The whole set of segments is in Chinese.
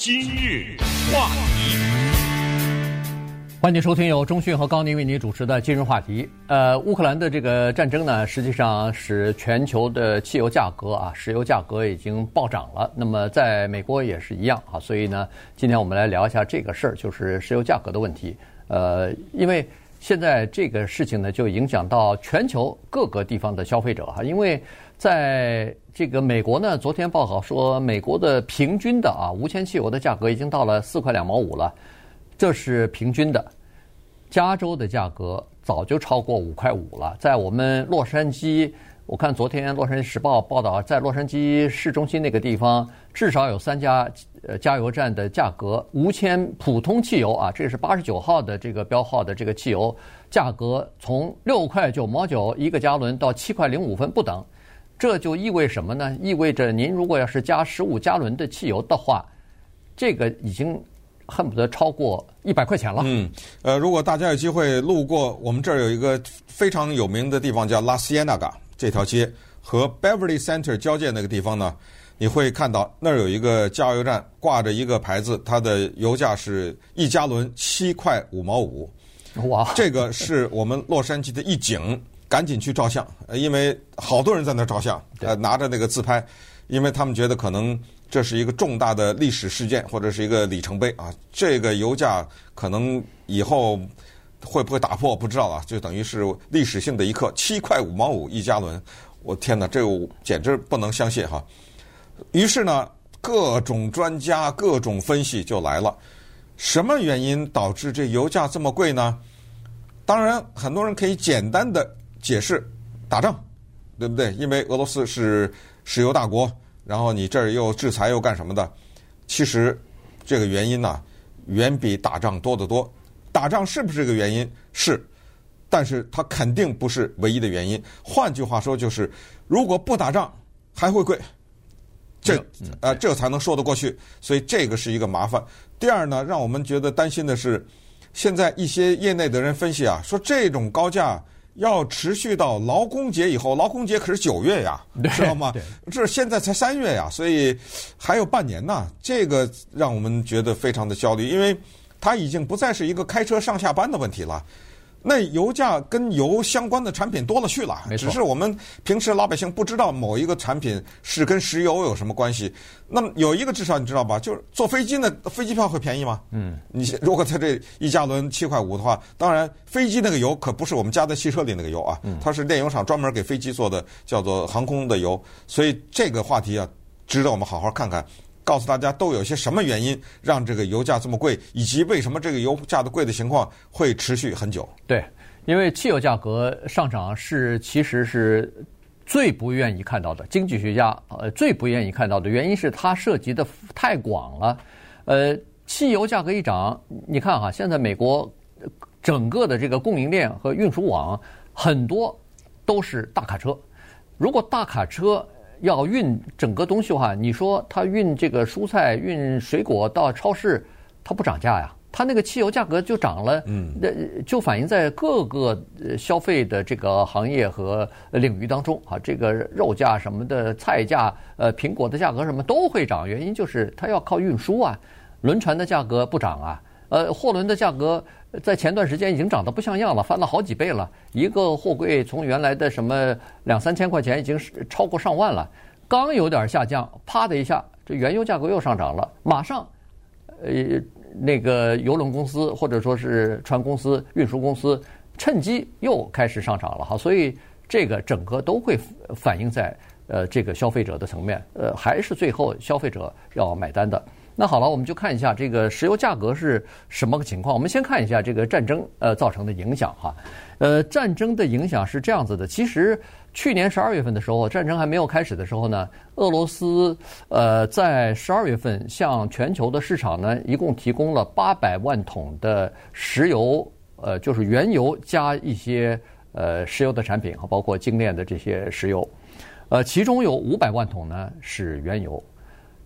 今日话题，欢迎收听由中讯和高宁为您主持的今日话题。呃，乌克兰的这个战争呢，实际上使全球的汽油价格啊，石油价格已经暴涨了。那么在美国也是一样啊。所以呢，今天我们来聊一下这个事儿，就是石油价格的问题。呃，因为现在这个事情呢，就影响到全球各个地方的消费者哈，因为。在这个美国呢，昨天报告说，美国的平均的啊无铅汽油的价格已经到了四块两毛五了，这是平均的。加州的价格早就超过五块五了。在我们洛杉矶，我看昨天《洛杉矶时报》报道，在洛杉矶市中心那个地方，至少有三家呃加油站的价格无铅普通汽油啊，这是八十九号的这个标号的这个汽油价格，从六块九毛九一个加仑到七块零五分不等。这就意味什么呢？意味着您如果要是加十五加仑的汽油的话，这个已经恨不得超过一百块钱了。嗯，呃，如果大家有机会路过我们这儿有一个非常有名的地方叫拉斯耶纳嘎这条街和 Beverly Center 交界那个地方呢，你会看到那儿有一个加油站挂着一个牌子，它的油价是一加仑七块五毛五。哇，这个是我们洛杉矶的一景。赶紧去照相，因为好多人在那儿照相，呃，拿着那个自拍，因为他们觉得可能这是一个重大的历史事件或者是一个里程碑啊。这个油价可能以后会不会打破不知道啊，就等于是历史性的一刻，七块五毛五一加仑，我天哪，这个简直不能相信哈。于是呢，各种专家各种分析就来了，什么原因导致这油价这么贵呢？当然，很多人可以简单的。解释打仗，对不对？因为俄罗斯是石油大国，然后你这儿又制裁又干什么的？其实这个原因呢，远比打仗多得多。打仗是不是这个原因？是，但是它肯定不是唯一的原因。换句话说，就是如果不打仗还会贵，这呃这才能说得过去。所以这个是一个麻烦。第二呢，让我们觉得担心的是，现在一些业内的人分析啊，说这种高价。要持续到劳工节以后，劳工节可是九月呀，知道吗？这现在才三月呀，所以还有半年呢。这个让我们觉得非常的焦虑，因为它已经不再是一个开车上下班的问题了。那油价跟油相关的产品多了去了，只是我们平时老百姓不知道某一个产品是跟石油有什么关系。那么有一个至少你知道吧？就是坐飞机呢，飞机票会便宜吗？嗯，你如果在这一加仑七块五的话，当然飞机那个油可不是我们加在汽车里那个油啊，它是炼油厂专门给飞机做的，叫做航空的油。所以这个话题啊，值得我们好好看看。告诉大家都有些什么原因让这个油价这么贵，以及为什么这个油价的贵的情况会持续很久？对，因为汽油价格上涨是其实是最不愿意看到的，经济学家呃最不愿意看到的原因是它涉及的太广了。呃，汽油价格一涨，你看哈，现在美国整个的这个供应链和运输网很多都是大卡车，如果大卡车。要运整个东西的话，你说他运这个蔬菜、运水果到超市，它不涨价呀？它那个汽油价格就涨了，嗯，那就反映在各个消费的这个行业和领域当中啊。这个肉价什么的、菜价、呃苹果的价格什么都会涨，原因就是它要靠运输啊。轮船的价格不涨啊，呃，货轮的价格。在前段时间已经涨得不像样了，翻了好几倍了。一个货柜从原来的什么两三千块钱，已经是超过上万了。刚有点下降，啪的一下，这原油价格又上涨了。马上，呃，那个邮轮公司或者说是船公司、运输公司趁机又开始上涨了哈。所以这个整个都会反映在呃这个消费者的层面，呃，还是最后消费者要买单的。那好了，我们就看一下这个石油价格是什么个情况。我们先看一下这个战争呃造成的影响哈。呃，战争的影响是这样子的。其实去年十二月份的时候，战争还没有开始的时候呢，俄罗斯呃在十二月份向全球的市场呢，一共提供了八百万桶的石油，呃，就是原油加一些呃石油的产品，包括精炼的这些石油，呃，其中有五百万桶呢是原油。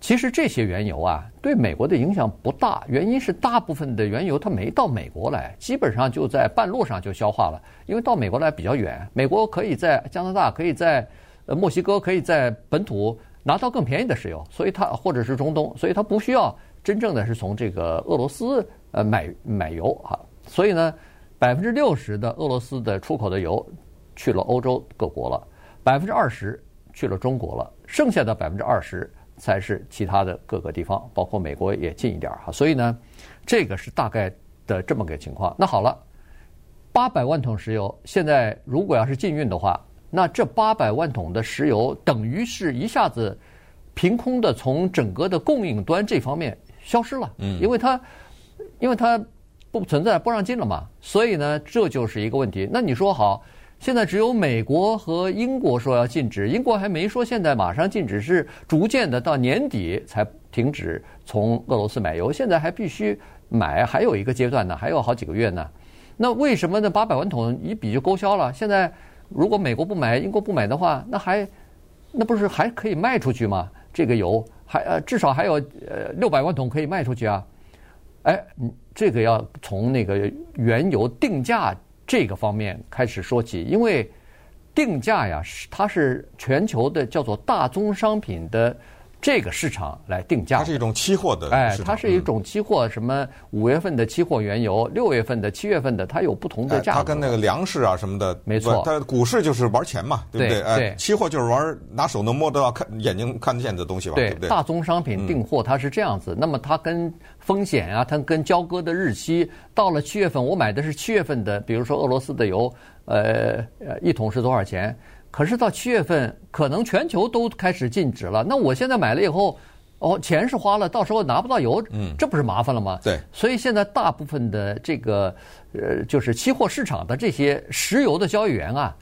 其实这些原油啊，对美国的影响不大，原因是大部分的原油它没到美国来，基本上就在半路上就消化了。因为到美国来比较远，美国可以在加拿大，可以在呃墨西哥，可以在本土拿到更便宜的石油，所以它或者是中东，所以它不需要真正的是从这个俄罗斯呃买买油哈，所以呢，百分之六十的俄罗斯的出口的油去了欧洲各国了，百分之二十去了中国了，剩下的百分之二十才是其他的各个地方，包括美国也近一点哈。所以呢，这个是大概的这么个情况。那好了，八百万桶石油现在如果要是禁运的话，那这八百万桶的石油等于是一下子凭空的从整个的供应端这方面。消失了，嗯，因为它，因为它不存在，不让进了嘛，所以呢，这就是一个问题。那你说好，现在只有美国和英国说要禁止，英国还没说现在马上禁止，是逐渐的到年底才停止从俄罗斯买油，现在还必须买，还有一个阶段呢，还有好几个月呢。那为什么那八百万桶一笔就勾销了？现在如果美国不买，英国不买的话，那还那不是还可以卖出去吗？这个油？还呃，至少还有呃六百万桶可以卖出去啊！哎，这个要从那个原油定价这个方面开始说起，因为定价呀，是它是全球的叫做大宗商品的。这个市场来定价，它是一种期货的，哎，它是一种期货，什么五月份的期货原油，六月份的、七月份的，它有不同的价格。它跟那个粮食啊什么的，没错。它股市就是玩钱嘛，对不对？哎，期货就是玩拿手能摸得到、看眼睛看得见的东西吧，对不对？大宗商品订货它是这样子，那么它跟风险啊，它跟交割的日期，到了七月份，我买的是七月份的，比如说俄罗斯的油，呃，一桶是多少钱？可是到七月份，可能全球都开始禁止了。那我现在买了以后，哦，钱是花了，到时候拿不到油，嗯，这不是麻烦了吗？对。所以现在大部分的这个呃，就是期货市场的这些石油的交易员啊，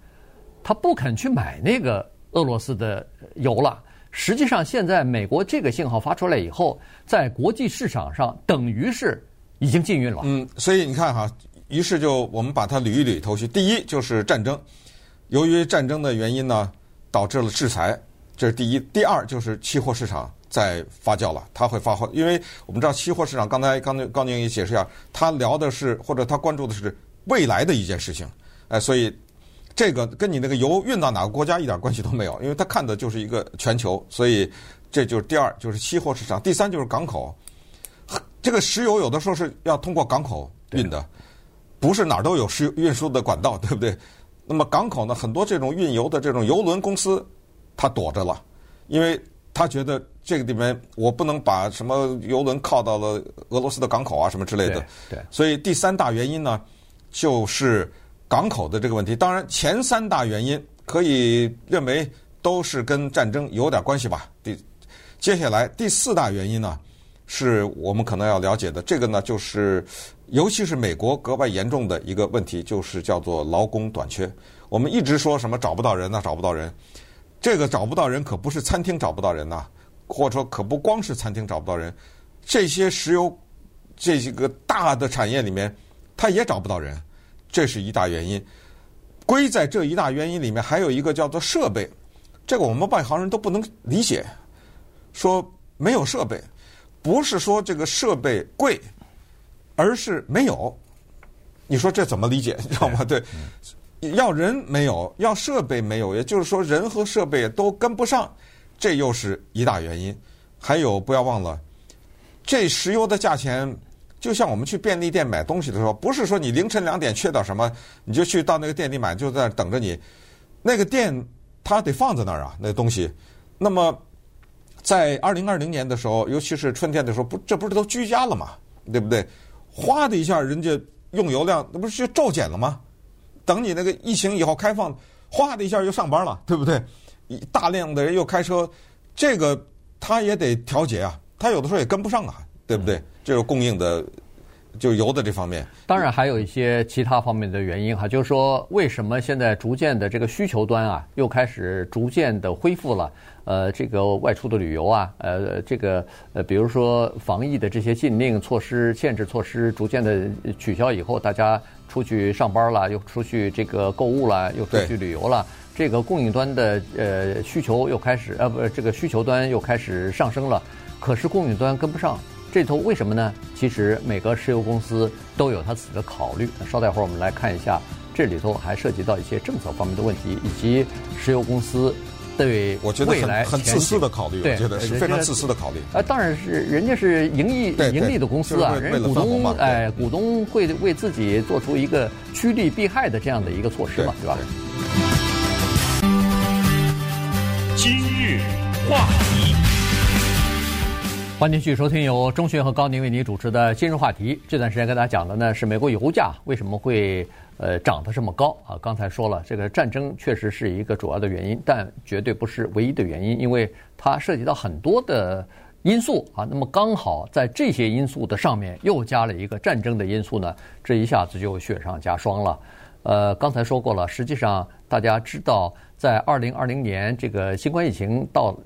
他不肯去买那个俄罗斯的油了。实际上，现在美国这个信号发出来以后，在国际市场上等于是已经禁运了。嗯，所以你看哈，于是就我们把它捋一捋头绪。第一就是战争。由于战争的原因呢，导致了制裁，这是第一。第二就是期货市场在发酵了，它会发酵，因为我们知道期货市场，刚才刚高宁也解释一下，他聊的是或者他关注的是未来的一件事情，哎，所以这个跟你那个油运到哪个国家一点关系都没有，因为他看的就是一个全球，所以这就是第二，就是期货市场。第三就是港口，这个石油有的时候是要通过港口运的，不是哪儿都有石油运输的管道，对不对？那么港口呢，很多这种运油的这种油轮公司，他躲着了，因为他觉得这个里面我不能把什么油轮靠到了俄罗斯的港口啊什么之类的。对。对。所以第三大原因呢，就是港口的这个问题。当然，前三大原因可以认为都是跟战争有点关系吧。第接下来第四大原因呢，是我们可能要了解的。这个呢，就是。尤其是美国格外严重的一个问题，就是叫做劳工短缺。我们一直说什么找不到人呐，找不到人。这个找不到人可不是餐厅找不到人呐，或者说可不光是餐厅找不到人。这些石油这些个大的产业里面，它也找不到人，这是一大原因。归在这一大原因里面，还有一个叫做设备。这个我们外行人都不能理解，说没有设备，不是说这个设备贵。而是没有，你说这怎么理解？你知道吗？对，要人没有，要设备没有，也就是说人和设备都跟不上，这又是一大原因。还有不要忘了，这石油的价钱，就像我们去便利店买东西的时候，不是说你凌晨两点缺点什么，你就去到那个店里买，就在那等着你。那个店它得放在那儿啊，那东西。那么在二零二零年的时候，尤其是春天的时候，不，这不是都居家了嘛？对不对？哗的一下，人家用油量那不是就骤减了吗？等你那个疫情以后开放，哗的一下又上班了，对不对？大量的人又开车，这个他也得调节啊，他有的时候也跟不上啊，对不对？这个供应的。就油的这方面，当然还有一些其他方面的原因哈，就是说为什么现在逐渐的这个需求端啊，又开始逐渐的恢复了？呃，这个外出的旅游啊，呃，这个呃，比如说防疫的这些禁令措施、限制措施逐渐的取消以后，大家出去上班了，又出去这个购物了，又出去旅游了，这个供应端的呃需求又开始呃不，这个需求端又开始上升了，可是供应端跟不上。这头为什么呢？其实每个石油公司都有它自己的考虑。稍待会儿我们来看一下，这里头还涉及到一些政策方面的问题，以及石油公司对我觉得未来很很自私的考虑，对我觉得是非常自私的考虑。啊，当然是人家是盈利盈利的公司啊，就是人家股东哎，对股东会为自己做出一个趋利避害的这样的一个措施嘛，对吧？今日话题，欢迎继续收听由钟迅和高宁为你主持的今日话题。这段时间跟大家讲的呢是美国油价为什么会呃涨得这么高啊？刚才说了，这个战争确实是一个主要的原因，但绝对不是唯一的原因，因为它涉及到很多的因素啊。那么刚好在这些因素的上面又加了一个战争的因素呢，这一下子就雪上加霜了。呃，刚才说过了，实际上大家知道，在二零二零年这个新冠疫情到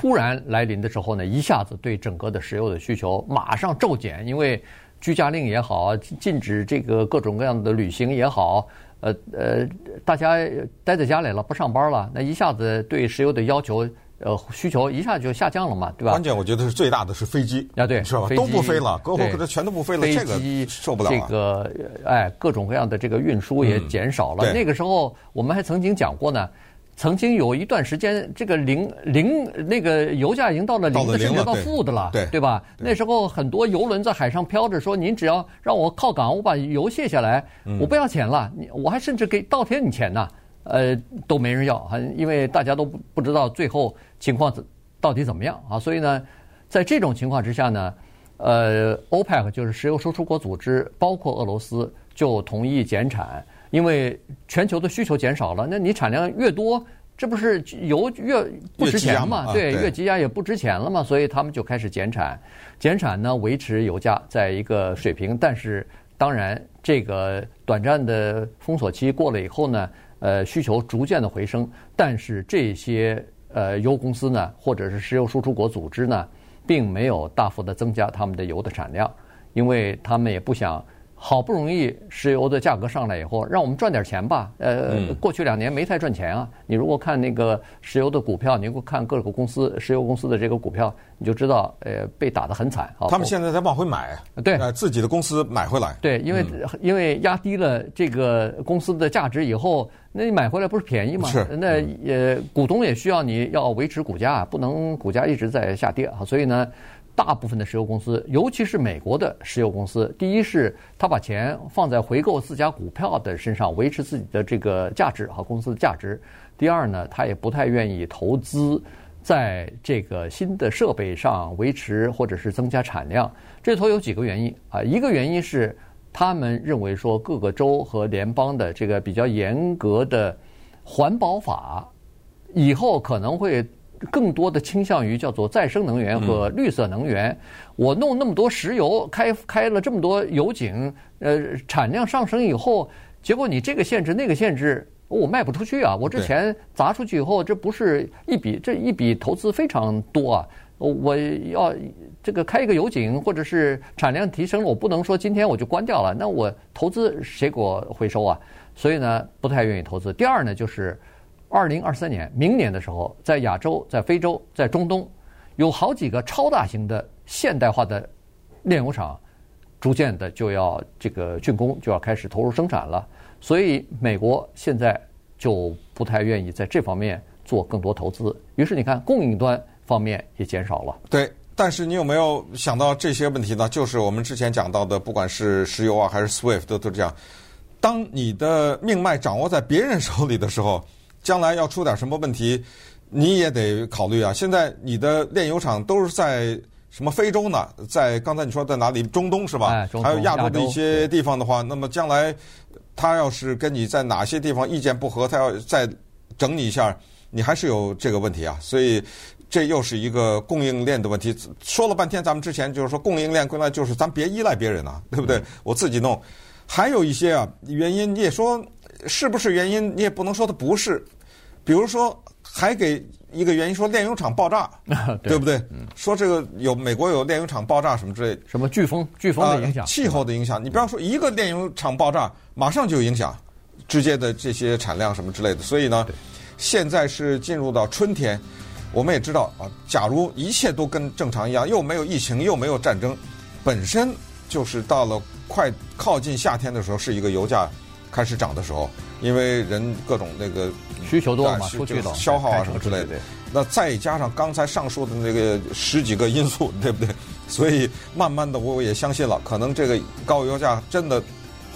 突然来临的时候呢，一下子对整个的石油的需求马上骤减，因为居家令也好，禁止这个各种各样的旅行也好，呃呃，大家待在家里了，不上班了，那一下子对石油的要求。呃，需求一下就下降了嘛，对吧？关键我觉得是最大的是飞机啊，对，是吧？都不飞了，各国可能全都不飞了，这个受不了。这个哎，各种各样的这个运输也减少了。那个时候我们还曾经讲过呢，曾经有一段时间，这个零零那个油价已经到了零的，甚至到负的了，对对吧？那时候很多油轮在海上漂着，说您只要让我靠港，我把油卸下来，我不要钱了，你我还甚至给倒贴你钱呢。呃，都没人要，很因为大家都不不知道最后情况到底怎么样啊，所以呢，在这种情况之下呢，呃，OPEC 就是石油输出国组织，包括俄罗斯就同意减产，因为全球的需求减少了，那你产量越多，这不是油越不值钱嘛？嘛对，越积压也不值钱了嘛，所以他们就开始减产，减产呢，维持油价在一个水平，但是当然这个短暂的封锁期过了以后呢。呃，需求逐渐的回升，但是这些呃油公司呢，或者是石油输出国组织呢，并没有大幅的增加他们的油的产量，因为他们也不想。好不容易石油的价格上来以后，让我们赚点钱吧。呃，过去两年没太赚钱啊。你如果看那个石油的股票，你如果看各个公司石油公司的这个股票，你就知道，呃，被打得很惨。他们现在在往回买，对，自己的公司买回来。对，因为因为压低了这个公司的价值以后，那你买回来不是便宜吗？是。那也股东也需要你要维持股价，不能股价一直在下跌啊。所以呢。大部分的石油公司，尤其是美国的石油公司，第一是他把钱放在回购自家股票的身上，维持自己的这个价值和公司的价值；第二呢，他也不太愿意投资在这个新的设备上维持或者是增加产量。这头有几个原因啊，一个原因是他们认为说各个州和联邦的这个比较严格的环保法以后可能会。更多的倾向于叫做再生能源和绿色能源。我弄那么多石油，开开了这么多油井，呃，产量上升以后，结果你这个限制那个限制，我卖不出去啊！我这钱砸出去以后，这不是一笔这一笔投资非常多啊！我要这个开一个油井，或者是产量提升了，我不能说今天我就关掉了，那我投资谁给我回收啊？所以呢，不太愿意投资。第二呢，就是。二零二三年，明年的时候，在亚洲、在非洲、在中东，有好几个超大型的现代化的炼油厂，逐渐的就要这个竣工，就要开始投入生产了。所以，美国现在就不太愿意在这方面做更多投资。于是，你看供应端方面也减少了。对，但是你有没有想到这些问题呢？就是我们之前讲到的，不管是石油啊，还是 SWIFT 都都这样。当你的命脉掌握在别人手里的时候。将来要出点什么问题，你也得考虑啊。现在你的炼油厂都是在什么非洲呢？在刚才你说在哪里？中东是吧？哎、还有亚洲的一些地方的话，那么将来他要是跟你在哪些地方意见不合，他要再整你一下，你还是有这个问题啊。所以这又是一个供应链的问题。说了半天，咱们之前就是说供应链归来就是咱别依赖别人啊，对不对？我自己弄。还有一些啊原因，你也说。是不是原因？你也不能说它不是。比如说，还给一个原因说炼油厂爆炸，对，对不对？嗯、说这个有美国有炼油厂爆炸什么之类的，什么飓风、飓风的影响、呃，气候的影响。你不要说一个炼油厂爆炸，马上就有影响，直接的这些产量什么之类的。所以呢，现在是进入到春天，我们也知道啊，假如一切都跟正常一样，又没有疫情，又没有战争，本身就是到了快靠近夏天的时候，是一个油价。开始涨的时候，因为人各种那个需求多嘛，出去的消耗啊什么之类的。那再加上刚才上述的那个十几个因素，对不对？所以慢慢的我也相信了，可能这个高油价真的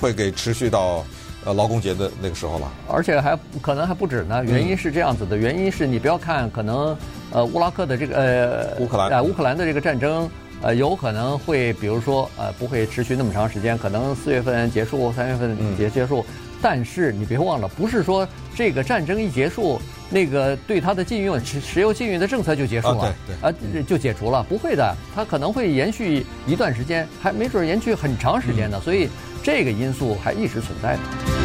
会给持续到呃劳工节的那个时候了。而且还可能还不止呢，原因是这样子的，原因是你不要看可能呃乌拉克的这个呃乌克兰啊乌克兰的这个战争。呃，有可能会，比如说，呃，不会持续那么长时间，可能四月份结束，三月份结结束。嗯、但是你别忘了，不是说这个战争一结束，那个对它的禁运、石石油禁运的政策就结束了，啊，对对啊，就解除了，不会的，它可能会延续一段时间，还没准延续很长时间呢。嗯、所以这个因素还一直存在的。